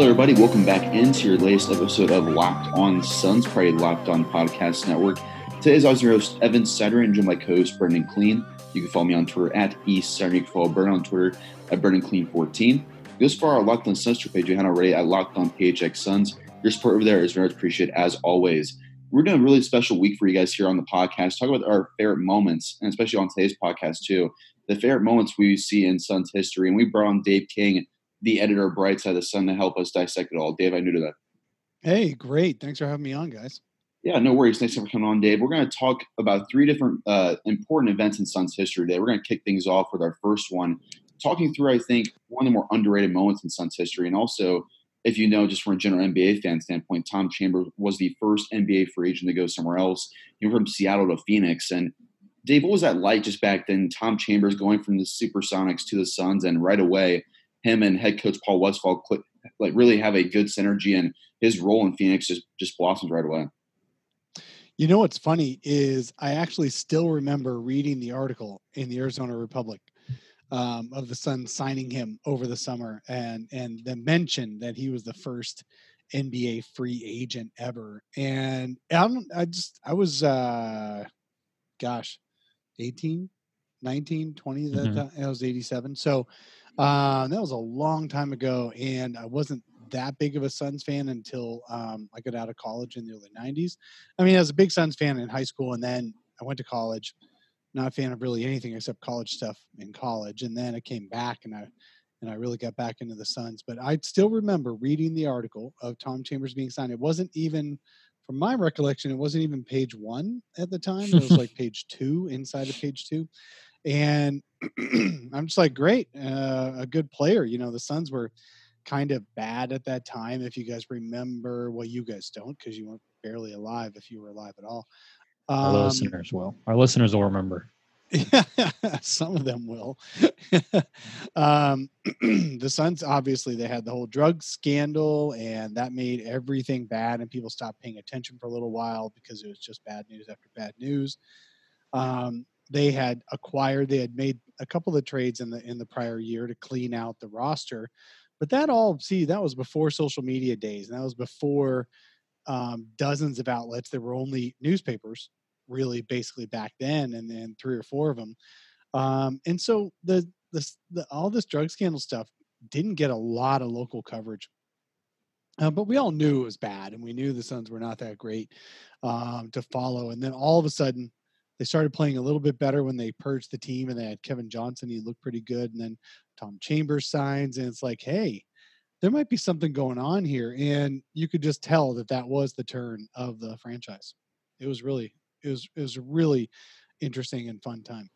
Hello, everybody. Welcome back into your latest episode of Locked On Suns, Party Locked On Podcast Network. Today's always your host, Evan Sidery, and joined by co-host Brendan Clean. You can follow me on Twitter at East Sider. You can follow Brendan on Twitter at Brendan Clean 14. This for our Locked On Suns page you had already at Locked On PHX Suns. Your support over there is very appreciated as always. We're doing a really special week for you guys here on the podcast. Talk about our favorite moments, and especially on today's podcast too, the favorite moments we see in Suns history. And we brought on Dave King the editor of Bright Side of the Sun to help us dissect it all. Dave, I knew to that. Hey, great. Thanks for having me on, guys. Yeah, no worries. Thanks for coming on, Dave. We're going to talk about three different uh, important events in Suns history today. We're going to kick things off with our first one, talking through, I think, one of the more underrated moments in Suns history. And also, if you know, just from a general NBA fan standpoint, Tom Chambers was the first NBA free agent to go somewhere else. He went from Seattle to Phoenix. And Dave, what was that like just back then? Tom Chambers going from the Supersonics to the Suns, and right away – him and head coach Paul Westphal like really have a good synergy, and his role in Phoenix just just blossoms right away. You know what's funny is I actually still remember reading the article in the Arizona Republic um, of the Sun signing him over the summer, and and the mention that he was the first NBA free agent ever. And I, I just I was, uh, gosh, 18, 19, 20. That, mm-hmm. that was 87. So uh, that was a long time ago, and I wasn't that big of a Suns fan until um, I got out of college in the early '90s. I mean, I was a big Suns fan in high school, and then I went to college. Not a fan of really anything except college stuff in college, and then I came back and I and I really got back into the Suns. But I still remember reading the article of Tom Chambers being signed. It wasn't even, from my recollection, it wasn't even page one at the time. It was like page two inside of page two and I'm just like, great, uh, a good player. You know, the Suns were kind of bad at that time. If you guys remember, well, you guys don't because you weren't barely alive if you were alive at all. Um, Our listeners will. Our listeners will remember. Yeah, some of them will. um, the Suns obviously they had the whole drug scandal, and that made everything bad, and people stopped paying attention for a little while because it was just bad news after bad news. Um, they had acquired they had made a couple of trades in the in the prior year to clean out the roster but that all see that was before social media days and that was before um, dozens of outlets. There were only newspapers really basically back then and then three or four of them um, and so the, the, the all this drug scandal stuff didn't get a lot of local coverage uh, but we all knew it was bad and we knew the suns were not that great um, to follow and then all of a sudden they started playing a little bit better when they purged the team and they had Kevin Johnson. He looked pretty good. And then Tom Chambers signs, and it's like, hey, there might be something going on here. And you could just tell that that was the turn of the franchise. It was really, it was, it was really interesting and fun time.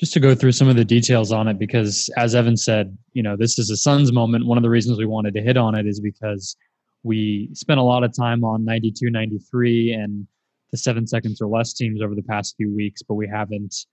Just to go through some of the details on it, because as Evan said, you know, this is a Suns moment. One of the reasons we wanted to hit on it is because we spent a lot of time on 92, 93 and the seven seconds or less teams over the past few weeks, but we haven't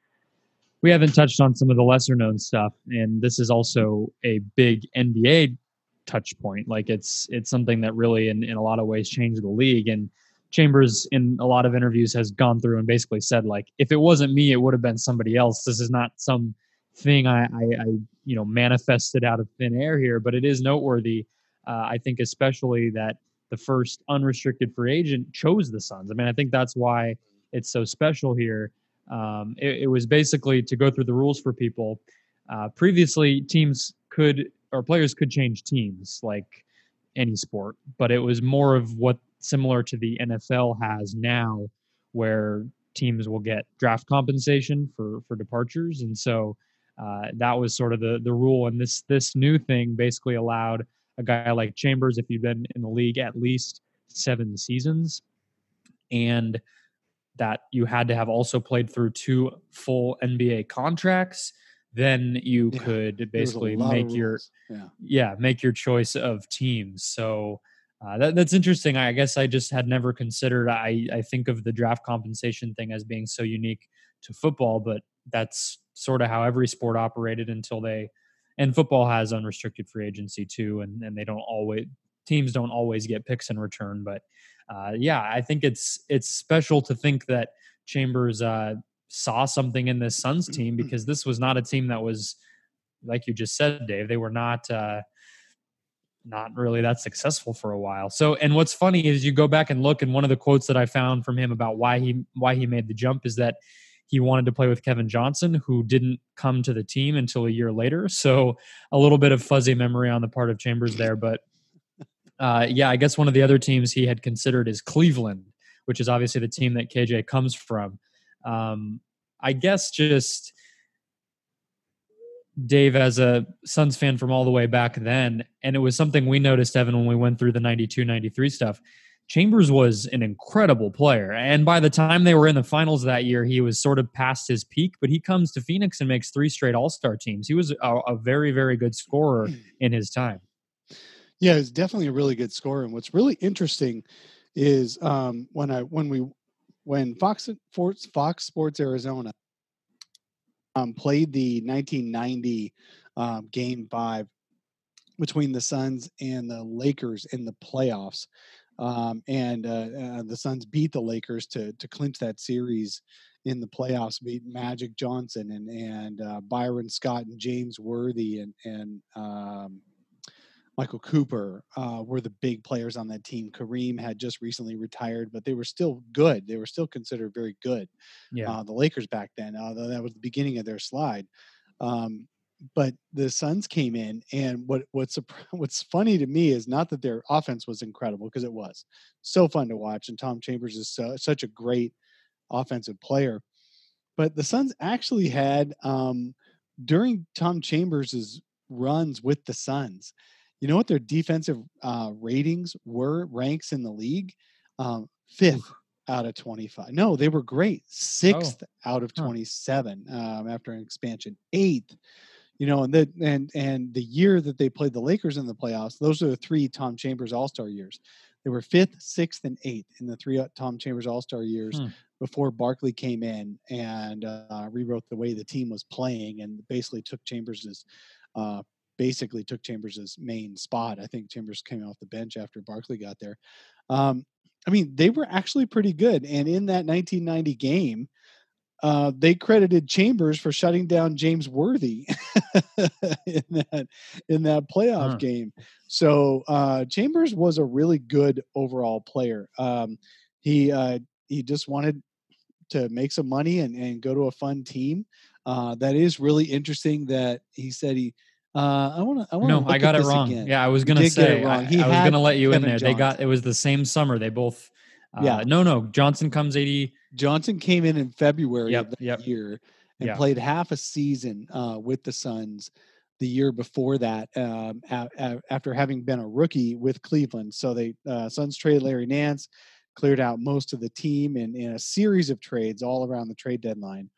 we haven't touched on some of the lesser known stuff. And this is also a big NBA touch point. Like it's it's something that really in, in a lot of ways changed the league. And Chambers in a lot of interviews has gone through and basically said, like, if it wasn't me, it would have been somebody else. This is not some thing I, I, I you know manifested out of thin air here, but it is noteworthy. Uh, I think especially that the first unrestricted free agent chose the Suns. I mean, I think that's why it's so special here. Um, it, it, was basically to go through the rules for people. Uh, previously, teams could or players could change teams like any sport, but it was more of what similar to the NFL has now, where teams will get draft compensation for for departures, and so uh, that was sort of the the rule. And this this new thing basically allowed a guy like Chambers if you've been in the league at least seven seasons, and that you had to have also played through two full NBA contracts, then you yeah, could basically make your yeah. yeah. make your choice of teams. So uh, that, that's interesting. I guess I just had never considered. I I think of the draft compensation thing as being so unique to football, but that's sort of how every sport operated until they and football has unrestricted free agency too, and and they don't always teams don't always get picks in return. But uh, yeah, I think it's it's special to think that Chambers uh, saw something in this Suns team mm-hmm. because this was not a team that was like you just said, Dave. They were not. Uh, not really that successful for a while. So, and what's funny is you go back and look, and one of the quotes that I found from him about why he why he made the jump is that he wanted to play with Kevin Johnson, who didn't come to the team until a year later. So, a little bit of fuzzy memory on the part of Chambers there, but uh, yeah, I guess one of the other teams he had considered is Cleveland, which is obviously the team that KJ comes from. Um, I guess just Dave as a Suns fan from all the way back then, and it was something we noticed, Evan, when we went through the 92 93 stuff. Chambers was an incredible player. And by the time they were in the finals that year, he was sort of past his peak, but he comes to Phoenix and makes three straight All Star teams. He was a, a, very, very good scorer in his time. Yeah, he's definitely a really good scorer. And what's really interesting is um, when I when we when Fox Sports Fox Sports Arizona um, played the 1990 um, Game Five between the Suns and the Lakers in the playoffs, um, and uh, uh, the Suns beat the Lakers to to clinch that series in the playoffs, beat Magic Johnson and and uh, Byron Scott and James Worthy and and um, Michael Cooper uh, were the big players on that team. Kareem had just recently retired, but they were still good. They were still considered very good. Yeah. Uh, the Lakers back then, although that was the beginning of their slide. Um, but the Suns came in, and what what's what's funny to me is not that their offense was incredible because it was so fun to watch, and Tom Chambers is so, such a great offensive player. But the Suns actually had um, during Tom Chambers's runs with the Suns you know what their defensive uh, ratings were, ranks in the league? Um, fifth out of 25. No, they were great. Sixth oh. out of 27 um, after an expansion. Eighth, you know, and the and and the year that they played the Lakers in the playoffs, those are the three Tom Chambers All Star years. They were fifth, sixth, and eighth in the three uh, Tom Chambers All Star years hmm. before Barkley came in and uh, rewrote the way the team was playing and basically took Chambers's uh, basically took Chambers' main spot. I think Chambers came off the bench after Barkley got there. Um, I mean, they were actually pretty good. And in that 1990 game, uh, they credited Chambers for shutting down James Worthy in that in that playoff huh. game. So uh, Chambers was a really good overall player. Um, he uh, he just wanted to make some money and, and go to a fun team. Uh, that is really interesting. That he said he uh, I want to. I want to. No, I got it wrong. Again. Yeah, I was gonna say. I, I, was gonna let you Kevin in there. They got it was the same summer. They both. Uh, yeah. No, no. Johnson comes eighty. Johnson came in in February yep, of that yep. year and played half a season uh, with the Suns the year before that um, a, a, after having been a rookie with Cleveland. So they uh, Suns traded Larry Nance, cleared out most of the team in, in a series of trades all around the trade deadline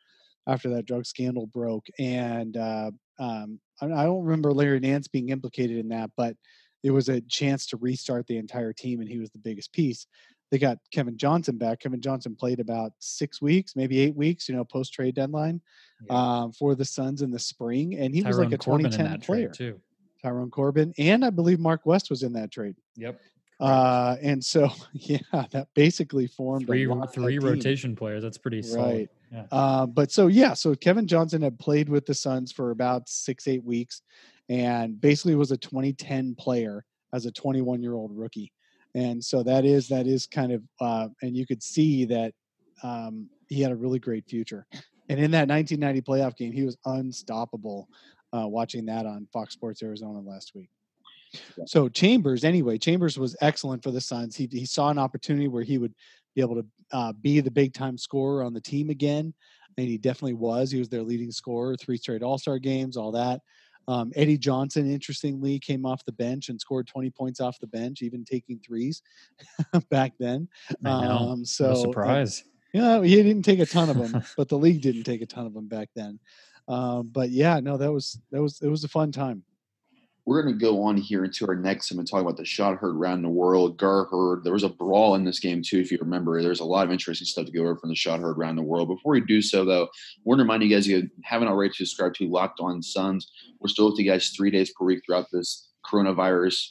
after that drug scandal broke. And uh, um, I don't remember Larry Nance being implicated in that, but it was a chance to restart the entire team, and he was the biggest piece. They got Kevin Johnson back. Kevin Johnson played about six weeks, maybe eight weeks, you know, post trade deadline yeah. um, for the Suns in the spring, and he Tyrone was like a Corbin 2010 player too. Tyrone Corbin, and I believe Mark West was in that trade. Yep. Uh, and so, yeah, that basically formed three, three rotation players. That's pretty solid. Right. Yeah. Uh, but so, yeah, so Kevin Johnson had played with the Suns for about six, eight weeks and basically was a 2010 player as a 21 year old rookie. And so that is, that is kind of, uh, and you could see that um, he had a really great future. And in that 1990 playoff game, he was unstoppable uh, watching that on Fox Sports Arizona last week. So Chambers, anyway, Chambers was excellent for the Suns. He he saw an opportunity where he would be able to uh, be the big time scorer on the team again, and he definitely was. He was their leading scorer, three straight All Star games, all that. Um, Eddie Johnson, interestingly, came off the bench and scored 20 points off the bench, even taking threes back then. Um, so no surprise. yeah, he didn't take a ton of them, but the league didn't take a ton of them back then. Um, but yeah, no, that was that was it was a fun time we're going to go on here into our next segment talk about the shot heard around the world. Gar Heard there was a brawl in this game too, if you remember. There's a lot of interesting stuff to go over from the shot heard around the world. Before we do so, though, I want to remind you guys you haven't already subscribed to Locked On Suns. We're still with you guys three days per week throughout this coronavirus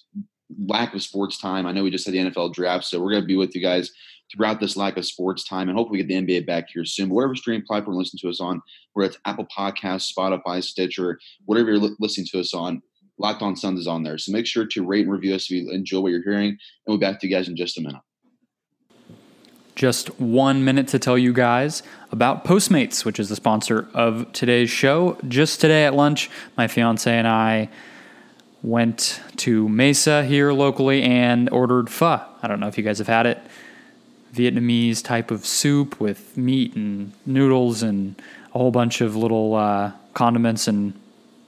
lack of sports time. I know we just had the NFL draft, so we're going to be with you guys throughout this lack of sports time and hopefully get the NBA back here soon. But whatever streaming platform listen to us on, whether it's Apple Podcasts, Spotify, Stitcher, whatever you're li- listening to us on, Locked On Suns is on there. So make sure to rate and review us if you enjoy what you're hearing. And we'll be back to you guys in just a minute. Just one minute to tell you guys about Postmates, which is the sponsor of today's show. Just today at lunch, my fiance and I went to Mesa here locally and ordered pho. I don't know if you guys have had it. Vietnamese type of soup with meat and noodles and a whole bunch of little uh, condiments and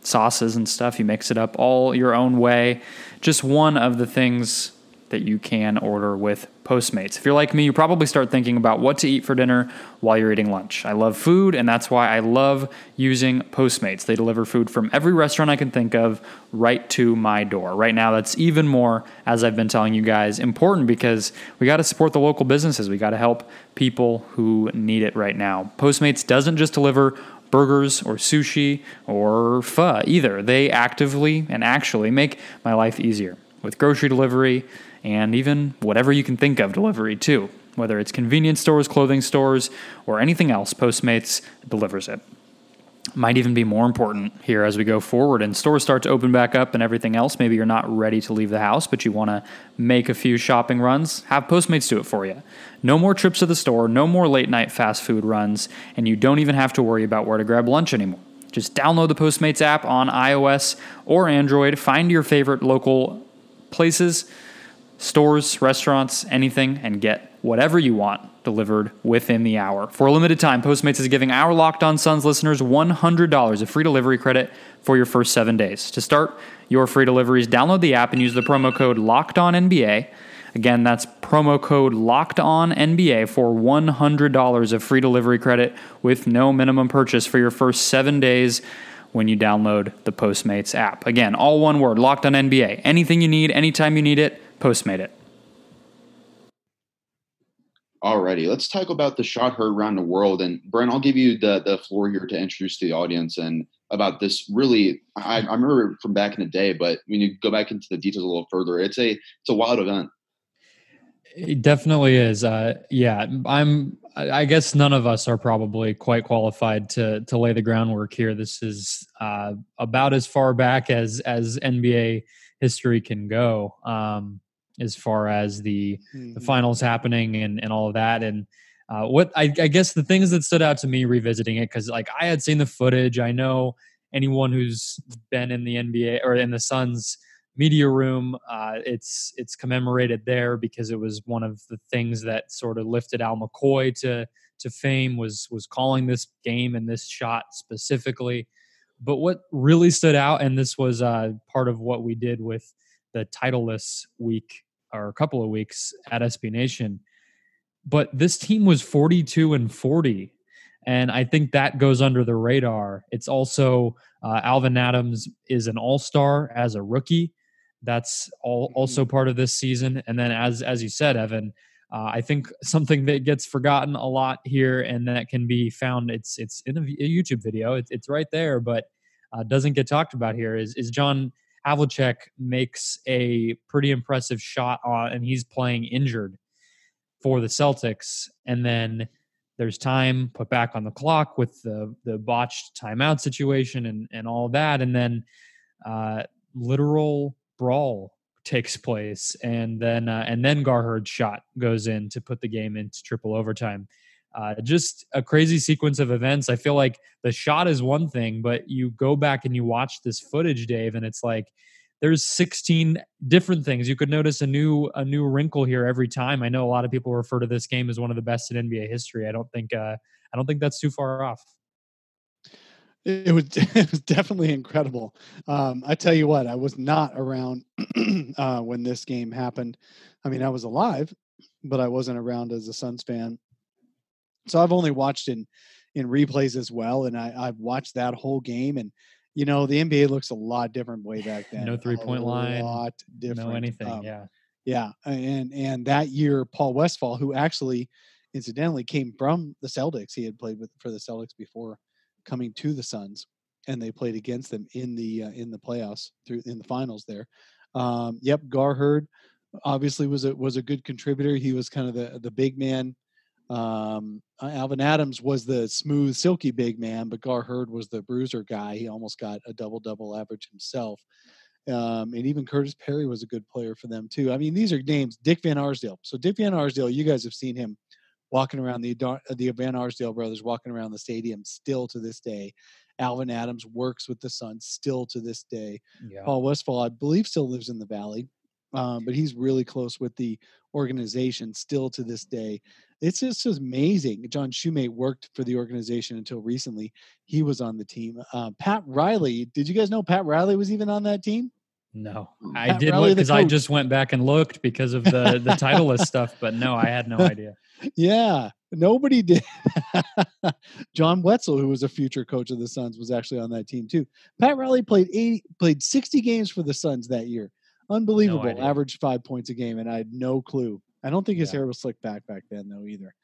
sauces and stuff. You mix it up all your own way. Just one of the things that you can order with Postmates. If you're like me, you probably start thinking about what to eat for dinner while you're eating lunch. I love food, and that's why I love using Postmates. They deliver food from every restaurant I can think of right to my door. Right now, that's even more, as I've been telling you guys, important because we got to support the local businesses. We got to help people who need it right now. Postmates doesn't just deliver burgers or sushi or pho either. They actively and actually make my life easier with grocery delivery and even whatever you can think of delivery too. Whether it's convenience stores, clothing stores, or anything else, Postmates delivers it might even be more important here as we go forward and stores start to open back up and everything else. Maybe you're not ready to leave the house, but you want to make a few shopping runs. Have Postmates do it for you. No more trips to the store, no more late night fast food runs, and you don't even have to worry about where to grab lunch anymore. Just download the Postmates app on iOS or Android, find your favorite local places, stores, restaurants, anything, and get whatever you want delivered within the hour. For a limited time, Postmates is giving our Locked On Suns listeners $100 of free delivery credit for your first seven days. To start your free deliveries, download the app and use the promo code Locked On NBA. Again, that's promo code Locked On NBA for $100 of free delivery credit with no minimum purchase for your first seven days when you download the Postmates app. Again, all one word, Locked On NBA. Anything you need, anytime you need it, Postmate it. Alrighty, let's talk about the shot heard around the world. And Brent, I'll give you the the floor here to introduce to the audience and about this. Really, I, I remember from back in the day, but when you go back into the details a little further, it's a it's a wild event. It definitely is. Uh, yeah, I'm. I guess none of us are probably quite qualified to to lay the groundwork here. This is uh, about as far back as as NBA history can go. Um, as far as the mm-hmm. the finals happening and and all of that and uh, what I, I, guess the things that stood out to me revisiting it because like I had seen the footage. I know anyone who's been in the NBA or in the Suns media room, uh, it's it's commemorated there because it was one of the things that sort of lifted Al McCoy to to fame was was calling this game and this shot specifically. But what really stood out, and this was uh, part of what we did with the titleless week or a couple of weeks at SB Nation. But this team was 42 and 40. And I think that goes under the radar. It's also uh, Alvan Adams is an all star as a rookie. That's all, mm-hmm. also part of this season. And then, as as you said, Evan, uh, I think something that gets forgotten a lot here, and that can be found. It's it's in a, a YouTube video. It's it's right there, but uh, doesn't get talked about here. Is is John Havlicek makes a pretty impressive shot on, and he's playing injured for the Celtics. And then there's time put back on the clock with the the botched timeout situation and and all that, and then uh, literal brawl takes place, and then uh, and then Gar Heard's shot goes in to put the game into triple overtime. Uh, just a crazy sequence of events. I feel like the shot is one thing, but you go back and you watch this footage, Dave, and it's like there's 16 different things. You could notice a new a new wrinkle here every time. I know a lot of people refer to this game as one of the best in NBA history. I don't think uh, I don't think that's too far off. It was it was definitely incredible. Um, I tell you what, I was not around uh, when this game happened. I mean, I was alive, but I wasn't around as a Suns fan so I've only watched in in replays as well, and I, I've watched that whole game. And you know, the NBA looks a lot different way back then. no three point line, a lot different. No anything. Um, yeah, yeah. And and that year, Paul Westphal, who actually incidentally came from the Celtics, he had played with for the Celtics before coming to the Suns, and they played against them in the uh, in the playoffs through in the finals there. Um, yep, Gar Heard obviously was a was a good contributor. He was kind of the the big man um, uh, Alvan Adams was the smooth, silky big man, but Gar Heard was the bruiser guy. He almost got a double double average himself. Um, and even Curtis Perry was a good player for them too. I mean, these are names. Dick Van Arsdale. So Dick Van Arsdale, you guys have seen him walking around the the Van Arsdale brothers walking around the stadium still to this day. Alvan Adams works with the Suns still to this day. Yeah. Paul Westphal, I believe, still lives in the Valley, um, but he's really close with the organization still to this day. It's just amazing. John Shumate worked for the organization until recently. He was on the team. Uh, Pat Riley, did you guys know Pat Riley was even on that team? No, hmm. I did look because I just went back and looked because of the the Titleist stuff, but no, I had no idea. Yeah, nobody did. John Wetzel, who was a future coach of the Suns, was actually on that team too. Pat Riley played eighty, played sixty games for the Suns that year. Unbelievable, no average five points a game, and I had no clue. I don't think his yeah. hair was slicked back back then though either.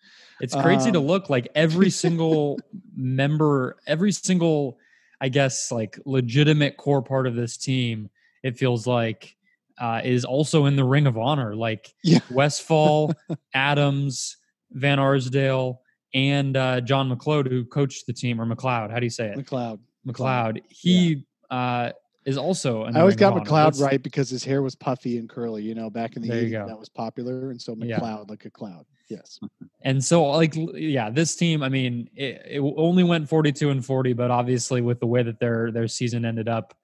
It's crazy um, to look like every single member, every single, I guess, like legitimate core part of this team it feels like uh, is also in the Ring of Honor, like yeah. Westphal, Adams, Van Arsdale, and uh, John MacLeod, who coached the team, or MacLeod. How do you say it? MacLeod. MacLeod. He yeah. uh, is also. I always got MacLeod right because his hair was puffy and curly. You know, back in the eighties, that was popular, and so MacLeod yeah. like a cloud. Yes. And so, like, yeah, this team. I mean, it, it only went forty-two and forty, but obviously, with the way that their their season ended up,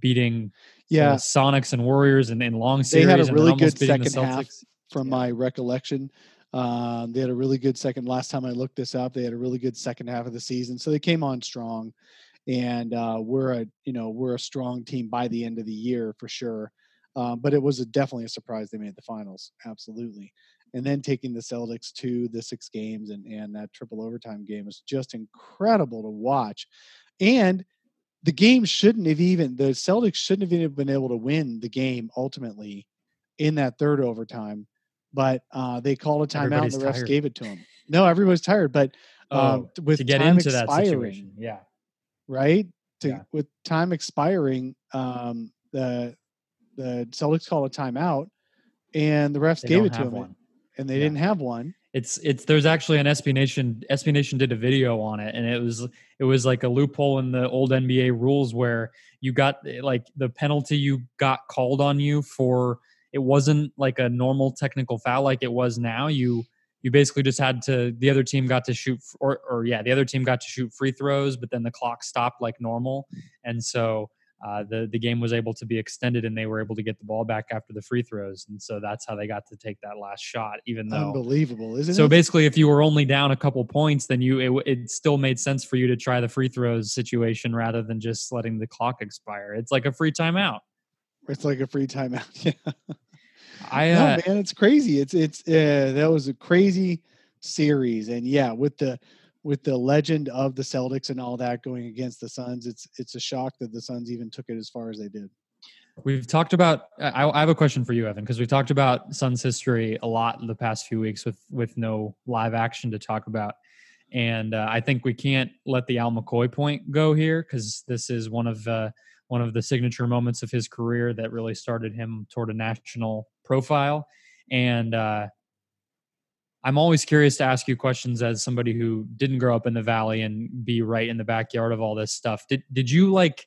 beating yeah, Sonics and Warriors and, and long series. They had a really good second half, from yeah. my recollection. Um, they had a really good second. Last time I looked this up, they had a really good second half of the season, so they came on strong. And uh, we're a you know we're a strong team by the end of the year for sure. Um, but it was a, definitely a surprise they made the finals, absolutely. And then taking the Celtics to the six games and and that triple overtime game was just incredible to watch. And the game shouldn't have even the Celtics shouldn't have even been able to win the game ultimately in that third overtime, but uh, they called a timeout Everybody's and the refs tired. gave it to them. No, everybody's tired, but um, oh, with to get time into expiring, that situation, yeah, right. To yeah. with time expiring, um, the the Celtics called a timeout, and the refs they gave it to them, one. and they yeah. didn't have one it's it's there's actually an SB Nation SB Nation did a video on it and it was it was like a loophole in the old NBA rules where you got like the penalty you got called on you for it wasn't like a normal technical foul like it was now you you basically just had to the other team got to shoot or or yeah the other team got to shoot free throws but then the clock stopped like normal and so uh, the the game was able to be extended and they were able to get the ball back after the free throws and so that's how they got to take that last shot even though unbelievable isn't it? so it? basically if you were only down a couple points then you it, it still made sense for you to try the free throws situation rather than just letting the clock expire it's like a free timeout it's like a free timeout yeah I uh, no, man it's crazy it's it's uh, that was a crazy series and yeah with the with the legend of the Celtics and all that going against the Suns, it's it's a shock that the Suns even took it as far as they did. We've talked about. I, I have a question for you, Evan, because we've talked about Suns history a lot in the past few weeks with with no live action to talk about, and uh, I think we can't let the Al McCoy point go here because this is one of uh, one of the signature moments of his career that really started him toward a national profile, and uh, I'm always curious to ask you questions as somebody who didn't grow up in the valley and be right in the backyard of all this stuff. Did did you like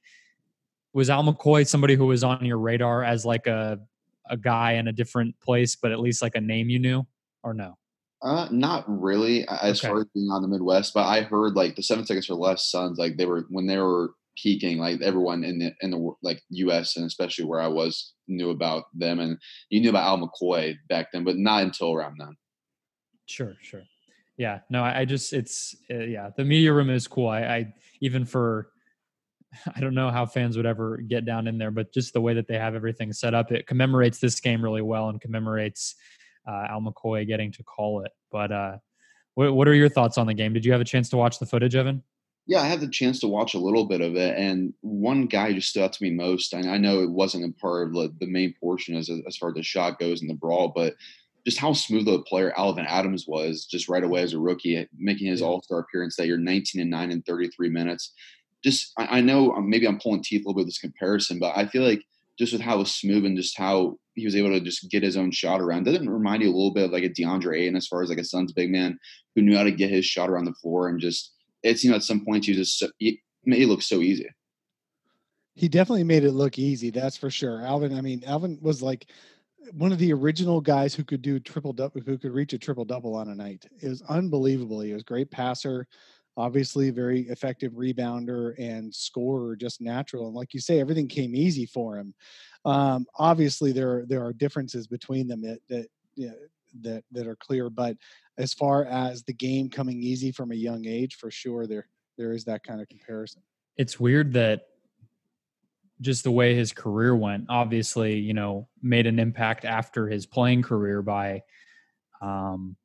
was Al McCoy somebody who was on your radar as like a a guy in a different place, but at least like a name you knew, or no? Uh, not really as okay. far as being on the Midwest, but I heard like the seven seconds or less Suns, like they were when they were peaking, like everyone in the in the like U.S. and especially where I was knew about them, and you knew about Al McCoy back then, but not until around then. Sure, sure. Yeah, no, I, I just it's uh, yeah, the media room is cool. I, I even for I don't know how fans would ever get down in there, but just the way that they have everything set up, it commemorates this game really well and commemorates uh, Al McCoy getting to call it. But uh, what, what are your thoughts on the game? Did you have a chance to watch the footage, Evan? Yeah, I had the chance to watch a little bit of it, and one guy just stood out to me most. And I know it wasn't a part of the, the main portion as as far as the shot goes in the brawl, but just how smooth of a player Alvan Adams was just right away as a rookie, making his All Star appearance that year, 19 and 9 in 33 minutes. Just, I, I know um, maybe I'm pulling teeth a little bit with this comparison, but I feel like just with how smooth and just how he was able to just get his own shot around. Doesn't remind you a little bit of like a DeAndre Ayton as far as like a Suns big man who knew how to get his shot around the floor and just it seemed at some point was just it made it look so easy. He definitely made it look easy. That's for sure. Alvan. I mean, Alvan was like one of the original guys who could do triple double, who could reach a triple double on a night. It was unbelievable. He was great passer, obviously very effective rebounder and scorer, just natural. And like you say, everything came easy for him. Um, obviously, there there are differences between them that that you know, that that are clear. But as far as the game coming easy from a young age, for sure, there there is that kind of comparison. It's weird that just the way his career went, obviously, you know, made an impact after his playing career by um,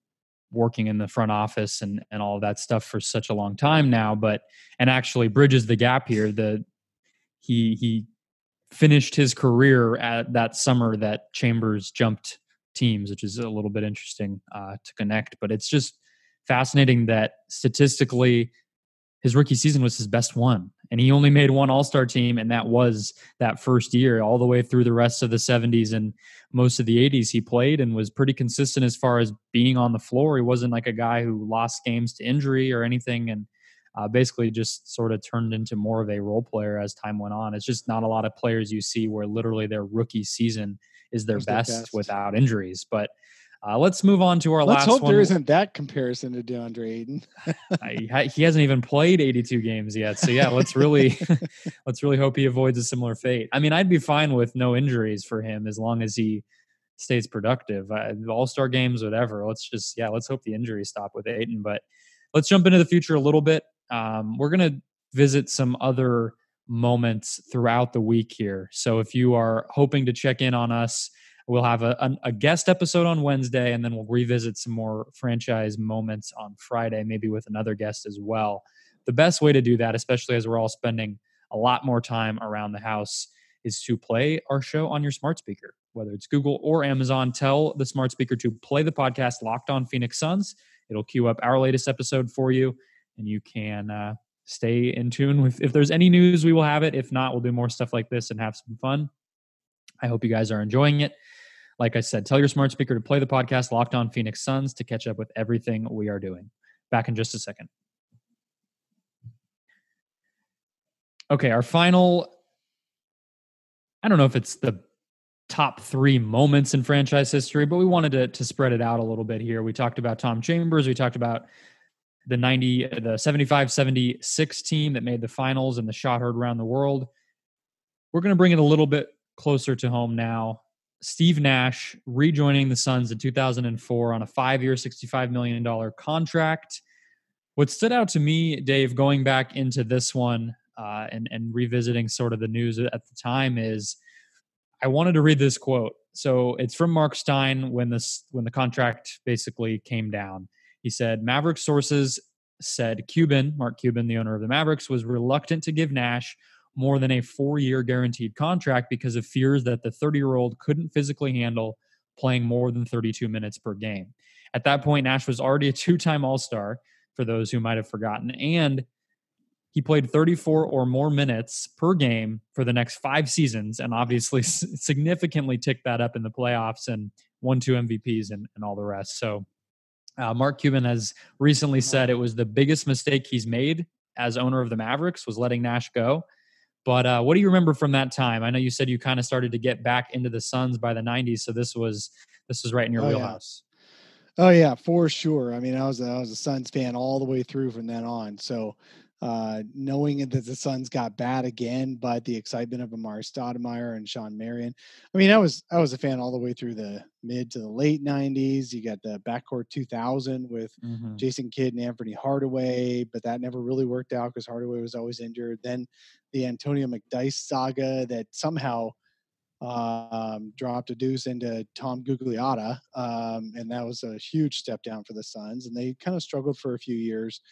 working in the front office and, and all of that stuff for such a long time now, but and actually bridges the gap here. The he he finished his career at that summer that Chambers jumped teams, which is a little bit interesting uh, to connect. But it's just fascinating that statistically, his rookie season was his best one, and he only made one All Star team, and that was that first year. All the way through the rest of the '70s and most of the '80s, he played and was pretty consistent as far as being on the floor. He wasn't like a guy who lost games to injury or anything, and uh, basically just sort of turned into more of a role player as time went on. It's just not a lot of players you see where literally their rookie season is their, best, their best, without injuries. But uh, let's move on to our let's last hope one. there isn't that comparison to DeAndre Ayton. I, he hasn't even played 82 games yet. So yeah, let's really let's really hope he avoids a similar fate. I mean, I'd be fine with no injuries for him as long as he stays productive. Uh, All Star games, whatever. Let's just yeah, let's hope the injuries stop with Ayton. But let's jump into the future a little bit. Um, we're gonna visit some other moments throughout the week here. So if you are hoping to check in on us We'll have a, a, guest episode on Wednesday, and then we'll revisit some more franchise moments on Friday, maybe with another guest as well. The best way to do that, especially as we're all spending a lot more time around the house, is to play our show on your smart speaker, whether it's Google or Amazon. Tell the smart speaker to play the podcast Locked On Phoenix Suns. It'll queue up our latest episode for you, and you can uh, stay in tune with. If there's any news, we will have it. If not, we'll do more stuff like this and have some fun. I hope you guys are enjoying it. Like I said, tell your smart speaker to play the podcast Locked On Phoenix Suns to catch up with everything we are doing. Back in just a second. Okay, our final I don't know if it's the top three moments in franchise history, but we wanted to, to spread it out a little bit here. We talked about Tom Chambers. We talked about the 90, the 75 76 team that made the finals and the shot heard around the world. We're going to bring it a little bit closer to home now. Steve Nash rejoining the Suns in 2004 on a five year, $65 million contract. What stood out to me, Dave, going back into this one uh, and, and revisiting sort of the news at the time, is I wanted to read this quote. So it's from Mark Stein when this when the contract basically came down. He said Maverick sources said Cuban, Mark Cuban, the owner of the Mavericks, was reluctant to give Nash more than a four year guaranteed contract because of fears that the 30 year old couldn't physically handle playing more than 32 minutes per game. At that point, Nash was already a two time All Star, for those who might have forgotten, and he played 34 or more minutes per game for the next five seasons, and obviously significantly ticked that up in the playoffs and won two MVPs and, and all the rest. So, uh, Mark Cuban has recently said it was the biggest mistake he's made as owner of the Mavericks was letting Nash go. But uh, what do you remember from that time? I know you said you kind of started to get back into the Suns by the '90s, so this was this was right in your oh, wheelhouse. Yeah. Oh yeah, for sure. I mean, I was I was a Suns fan all the way through from then on. So uh, knowing that the Suns got bad again, but the excitement of Amar'e Stoudemire and Shawn Marion. I mean, I was I was a fan all the way through the mid to the late '90s. You got the backcourt 2000 with mm-hmm. Jason Kidd and Anthony Hardaway, but that never really worked out because Hardaway was always injured. Then the Antonio McDyess saga that somehow um, dropped a deuce into Tom Gugliotta, um, and that was a huge step down for the Suns. And they kind of struggled for a few years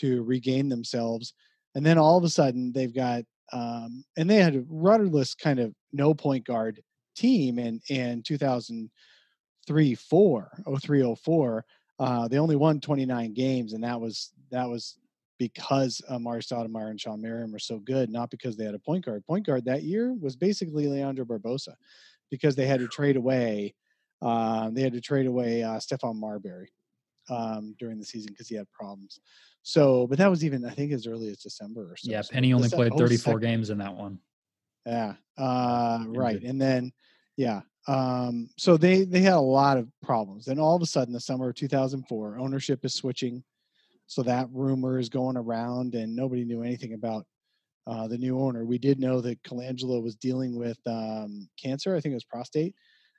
to regain themselves. And then all of a sudden, they've got um, and they had a rudderless kind of no point guard team in in 2003 4 03 04 uh, they only won 29 games and that was that was because Amar'e Stoudemire and Shawn Marion were so good, not because they had a point guard. Point guard that year was basically Leandro Barbosa, because they had to trade away. Um, they had to trade away uh, Stephon Marbury um, during the season because he had problems. So, but that was even I think as early as December or so. Yeah, Penny so only played 34 games in that one. Yeah. Uh, right. And then, yeah. Um, so they they had a lot of problems. Then all of a sudden, the summer of 2004, ownership is switching. So that rumor is going around, and nobody knew anything about uh, the new owner. We did know that Colangelo was dealing with um, cancer. I think it was prostate,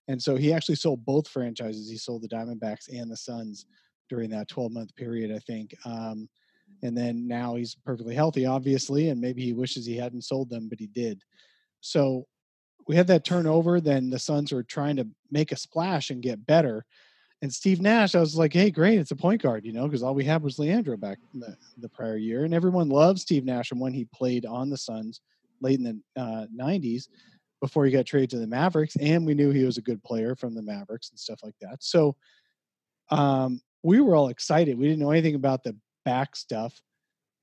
and so he actually sold both franchises. He sold the Diamondbacks and the Suns during that 12 month period, I think. Um, and then now he's perfectly healthy, obviously, and maybe he wishes he hadn't sold them, but he did. So we had that turnover. Then the Suns were trying to make a splash and get better. And Steve Nash, I was like, hey, great, it's a point guard, you know, because all we had was Leandro back the, the prior year. And everyone loved Steve Nash from when he played on the Suns late in the uh, 90s before he got traded to the Mavericks. And we knew he was a good player from the Mavericks and stuff like that. So um, we were all excited. We didn't know anything about the back stuff,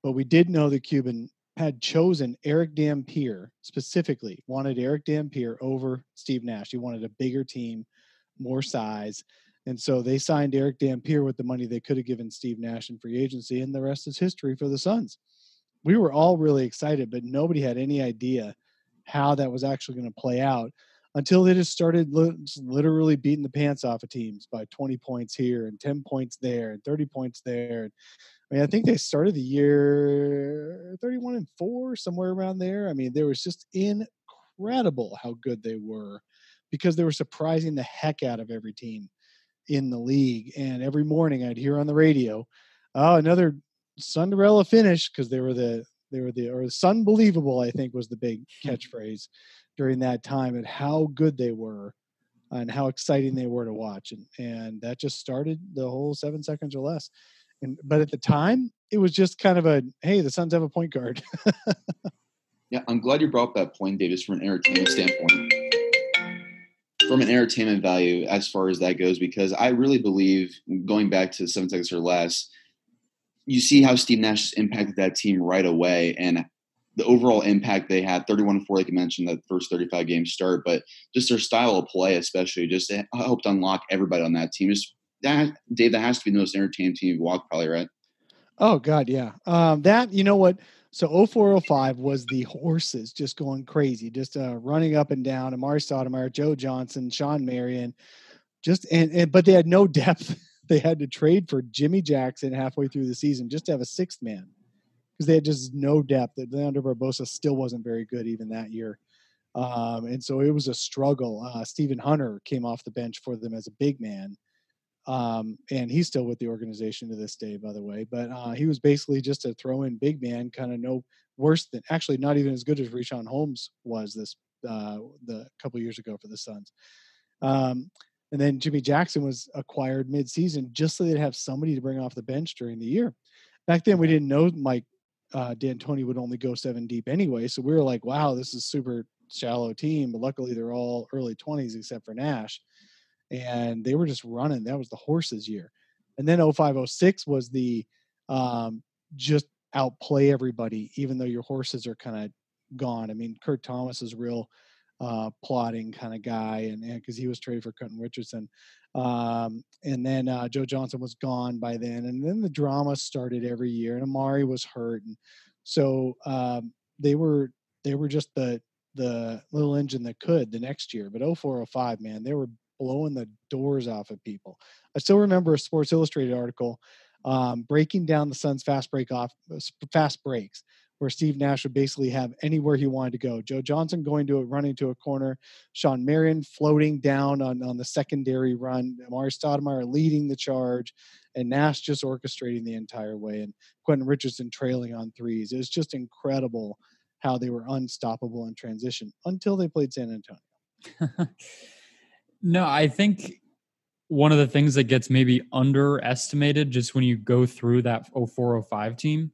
but we did know the Cuban had chosen Erick Dampier specifically, wanted Erick Dampier over Steve Nash. He wanted a bigger team, more size. And so they signed Erick Dampier with the money they could have given Steve Nash in free agency, and the rest is history for the Suns. We were all really excited, but nobody had any idea how that was actually going to play out until they just started literally beating the pants off of teams by 20 points here and 10 points there and 30 points there. I mean, I think they started the year 31 and 4, somewhere around there. I mean, there was just incredible how good they were because they were surprising the heck out of every team in the league. And every morning I'd hear on the radio, oh, another Cinderella finish because they were the they were the or Sunbelievable, I think was the big hmm. catchphrase during that time and how good they were and how exciting they were to watch. And and that just started the whole seven seconds or less. And but at the time, it was just kind of a hey, the Suns have a point guard. yeah, I'm glad you brought up that point, Davis, from an entertainment standpoint. From an entertainment value, as far as that goes, because I really believe going back to seven seconds or less, you see how Steve Nash impacted that team right away and the overall impact they had 31 4 like you mentioned that first 35 game start but just their style of play especially just helped unlock everybody on that team. Just that dave that has to be the most entertaining team you've walked probably right? Oh god yeah. Um, that you know what? So 0405 was the horses just going crazy just uh, running up and down amar'e stoudemire joe johnson shawn marion just and, and but they had no depth they had to trade for jimmy jackson halfway through the season just to have a sixth man because they had just no depth. Leandro Barbosa still wasn't very good even that year. Um, and so it was a struggle. Uh, Steven Hunter came off the bench for them as a big man. Um, and he's still with the organization to this day, by the way. But uh, he was basically just a throw in big man, kind of no worse than actually not even as good as Richaun Holmes was this uh, the couple years ago for the Suns. Um, and then Jimmy Jackson was acquired midseason just so they'd have somebody to bring off the bench during the year. Back then, we didn't know Mike uh, D'Antoni would only go seven deep anyway. So we were like, wow, this is a super shallow team. But luckily, they're all early 20s except for Nash. And they were just running. That was the horses year. And then 0506 was the um, just outplay everybody, even though your horses are kind of gone. I mean, Kurt Thomas is real uh, plotting kind of guy, and because he was traded for Quentin Richardson. Um, and then uh, Joe Johnson was gone by then, and then the drama started every year. And Amar'e was hurt, and so um, they were they were just the the little engine that could the next year. But 0405, man, they were blowing the doors off of people. I still remember a Sports Illustrated article um, breaking down the Suns' fast break off fast breaks where Steve Nash would basically have anywhere he wanted to go. Joe Johnson going to it, running to a corner, Shawn Marion floating down on, on the secondary run, Amar'e Stoudemire leading the charge, and Nash just orchestrating the entire way, and Quentin Richardson trailing on threes. It was just incredible how they were unstoppable in transition until they played San Antonio. no, I think one of the things that gets maybe underestimated just when you go through that 0405 team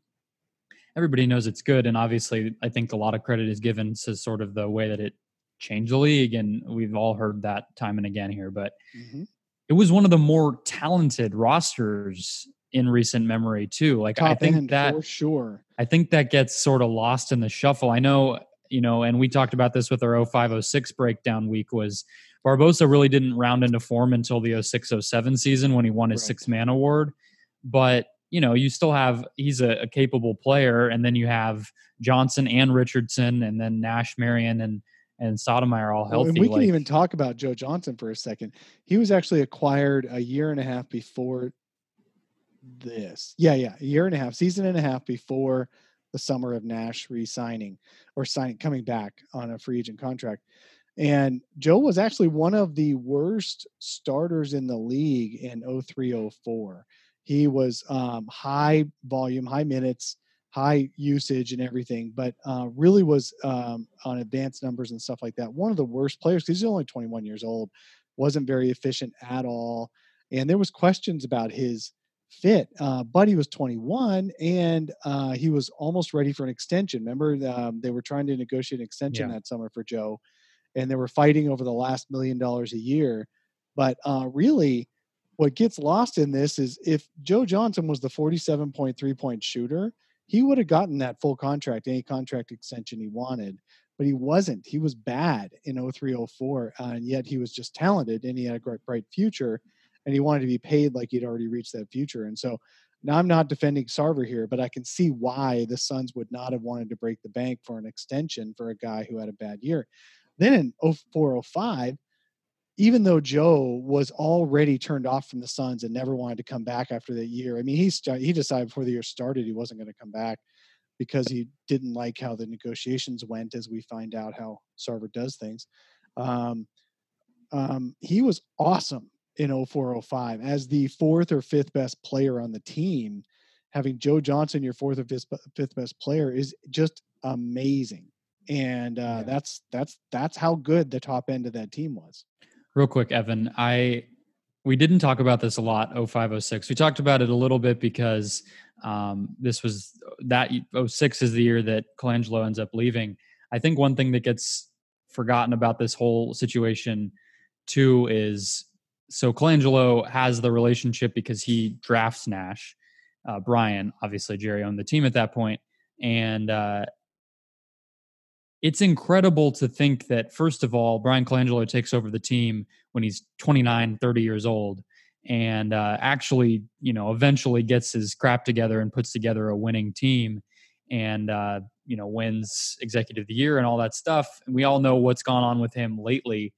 everybody knows it's good. And obviously, I think a lot of credit is given to sort of the way that it changed the league. And we've all heard that time and again here. But mm-hmm. it was one of the more talented rosters in recent memory, too. Like, Top I think that for sure. I think that gets sort of lost in the shuffle. I know, you know, and we talked about this with our 0506 breakdown week was Barbosa really didn't round into form until the 0607 season when he won his right. six man award. But you know, you still have he's a, a capable player, and then you have Johnson and Richardson, and then Nash, Marion, and and Stoudemire all healthy. and we can like- even talk about Joe Johnson for a second. He was actually acquired a year and a half before this. Yeah, yeah, a year and a half, season and a half before the summer of Nash re-signing or signing coming back on a free agent contract. And Joe was actually one of the worst starters in the league in 0304. He was um, high volume, high minutes, high usage and everything, but uh, really was um, on advanced numbers and stuff like that. One of the worst players because he's only 21 years old, wasn't very efficient at all, and there was questions about his fit. Uh, but he was 21 and uh, he was almost ready for an extension. Remember, um, they were trying to negotiate an extension Yeah. that summer for Joe, and they were fighting over the last million dollars a year. But uh, really, what gets lost in this is if Joe Johnson was the 47.3 point shooter, he would have gotten that full contract, any contract extension he wanted. But he wasn't. He was bad in 0304, uh, and yet he was just talented and he had a great, bright future. And he wanted to be paid like he'd already reached that future. And so now I'm not defending Sarver here, but I can see why the Suns would not have wanted to break the bank for an extension for a guy who had a bad year. Then in 0405, even though Joe was already turned off from the Suns and never wanted to come back after that year, I mean, he sta- he decided before the year started he wasn't going to come back because he didn't like how the negotiations went. As we find out how Sarver does things, um, um, he was awesome in 0405 as the fourth or fifth best player on the team. Having Joe Johnson, your fourth or fifth, fifth best player, is just amazing, and uh, Yeah. that's that's that's how good the top end of that team was. Real quick evan i we didn't talk about this a lot 0506 we talked about it a little bit because um, this was that 06 is the year that colangelo ends up leaving. I think one thing that gets forgotten about this whole situation too is so colangelo has the relationship because he drafts nash uh, brian obviously jerry owned the team at that point and uh, it's incredible to think that first of all brian colangelo takes over the team when he's 29 30 years old and uh, actually you know eventually gets his crap together and puts together a winning team and uh, you know wins executive of the year and all that stuff. And we all know what's gone on with him lately.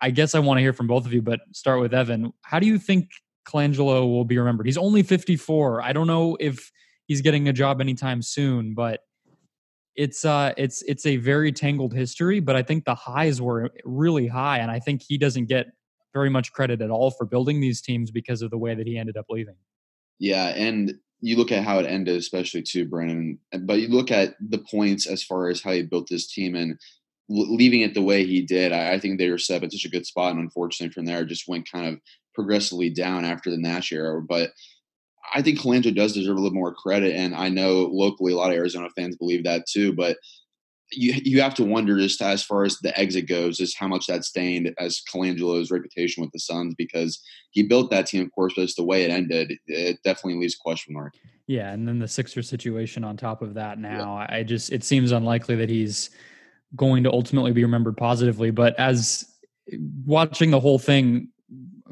I guess i want to hear from both of you but start with evan. How do you think colangelo will be remembered? He's only 54 i don't know if he's getting a job anytime soon but it's uh it's it's a very tangled history but i think the highs were really high and i think he doesn't get very much credit at all for building these teams because of the way that he ended up leaving Yeah, and you look at how it ended, especially too, Brennan. But you look at the points as far as how he built this team and leaving it the way he did. I, I think they were set in such a good spot, and unfortunately, from there, just went kind of progressively down after the Nash era. But I think Colangelo does deserve a little more credit, and I know locally a lot of Arizona fans believe that too. But you you have to wonder just as far as the exit goes, is how much that stained as Colangelo's reputation with the Suns because he built that team, of course, but it's the way it ended. It definitely leaves a question mark. yeah and then the sixer situation on top of that now i just it seems unlikely that he's going to ultimately be remembered positively but as watching the whole thing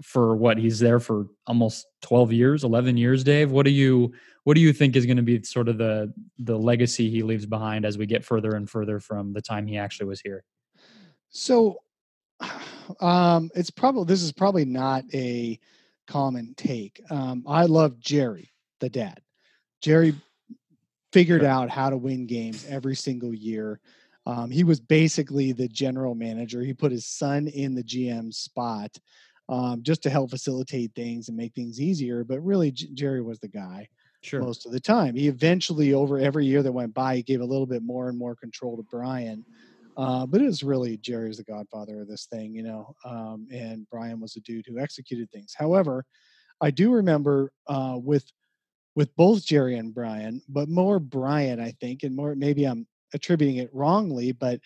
for what he's there for almost 12 years 11 years dave what do you what do you think is going to be sort of the the legacy he leaves behind as we get further and further from the time he actually was here So, um, it's probably this is probably not a common take. Um, I love Jerry, the dad. Jerry figured out how to win games every single year. Um, he was basically the general manager. He put his son in the GM spot um, just to help facilitate things and make things easier. But really, J- Jerry was the guy sure most of the time. He eventually, over every year that went by, he gave a little bit more and more control to Brian. Uh, but it was really Jerry's the godfather of this thing, you know, um, and Brian was a dude who executed things. However, I do remember uh, with with both Jerry and Brian, but more Brian, I think, and more maybe I'm attributing it wrongly, but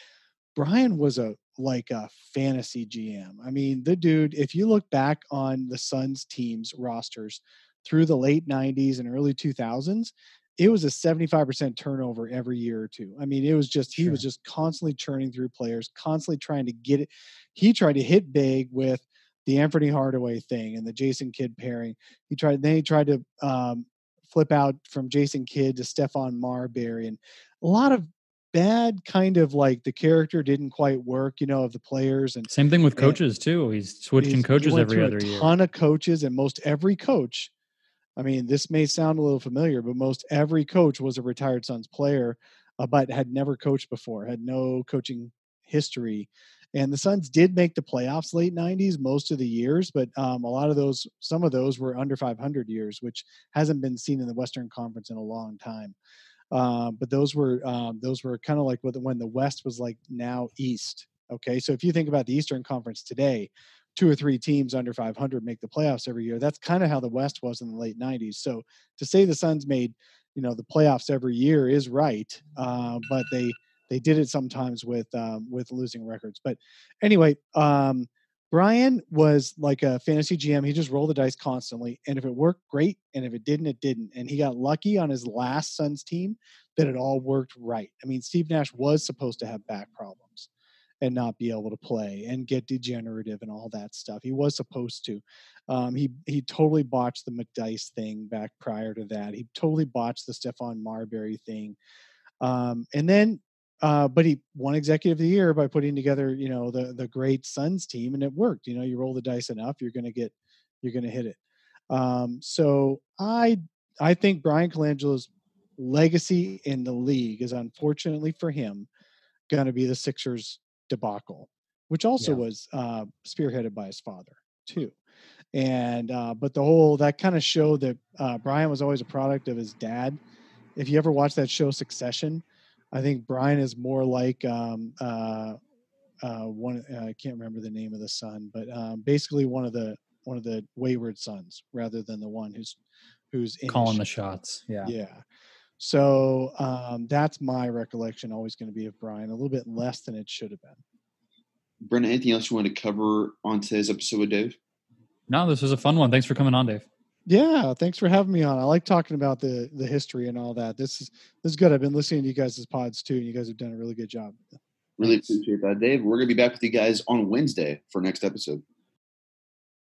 Brian was a like a fantasy GM. I mean, the dude, if you look back on the Suns teams rosters through the late 90s and early 2000s, it was a 75% turnover every year or two. I mean, it was just he was just constantly churning through players, constantly trying to get it. He tried to hit big with the Anthony Hardaway thing and the Jason Kidd pairing. He tried then he tried to um, flip out from Jason Kidd to Stephon Marbury, and a lot of bad kind of like the character didn't quite work, you know, of the players. And same thing with coaches too. He's switching he's, coaches he every other a year. Ton of coaches, and most every coach. I mean, this may sound a little familiar, but most every coach was a retired Suns player, uh, but had never coached before, had no coaching history. And the Suns did make the playoffs late 90s most of the years, but um, a lot of those, some of those were under 500 years, which hasn't been seen in the Western Conference in a long time. Uh, but those were um, those were kind of like when the West was like now East. Okay, so if you think about the Eastern Conference today, two or three teams under 500 make the playoffs every year. That's kind of how the West was in the late 90s. So to say the Suns made you know the playoffs every year is right, uh, but they they did it sometimes with um, with losing records. But anyway, um, Brian was like a fantasy GM. He just rolled the dice constantly, and if it worked, great, and if it didn't, it didn't. And he got lucky on his last Suns team that it all worked right. I mean, Steve Nash was supposed to have back problems and not be able to play and get degenerative and all that stuff. He was supposed to. Um, he he totally botched the McDyess thing back prior to that. He totally botched the Stephon Marbury thing. Um, and then uh, but he won executive of the year by putting together, you know, the the great Suns team, and it worked. You know, you roll the dice enough, you're going to get, you're going to hit it. Um, so I I think Brian Colangelo's legacy in the league is unfortunately for him going to be the Sixers debacle, which also yeah. was uh, spearheaded by his father too. And uh, but the whole that kind of showed that uh, Brian was always a product of his dad. If you ever watch that show Succession, I think Brian is more like um, uh, uh, one. Uh, I can't remember the name of the son, but um, basically one of the one of the wayward sons, rather than the one who's who's calling the shots. Yeah, yeah. So um, that's my recollection. Always going to be of Brian, a little bit less than it should have been. Brendan, anything else you want to cover on today's episode with Dave? No, this was a fun one. Thanks for coming on, Dave. Yeah, thanks for having me on. I like talking about the the history and all that. This is this is good. I've been listening to you guys' pods too, and you guys have done a really good job. Really appreciate that, Dave. We're gonna be back with you guys on Wednesday for next episode.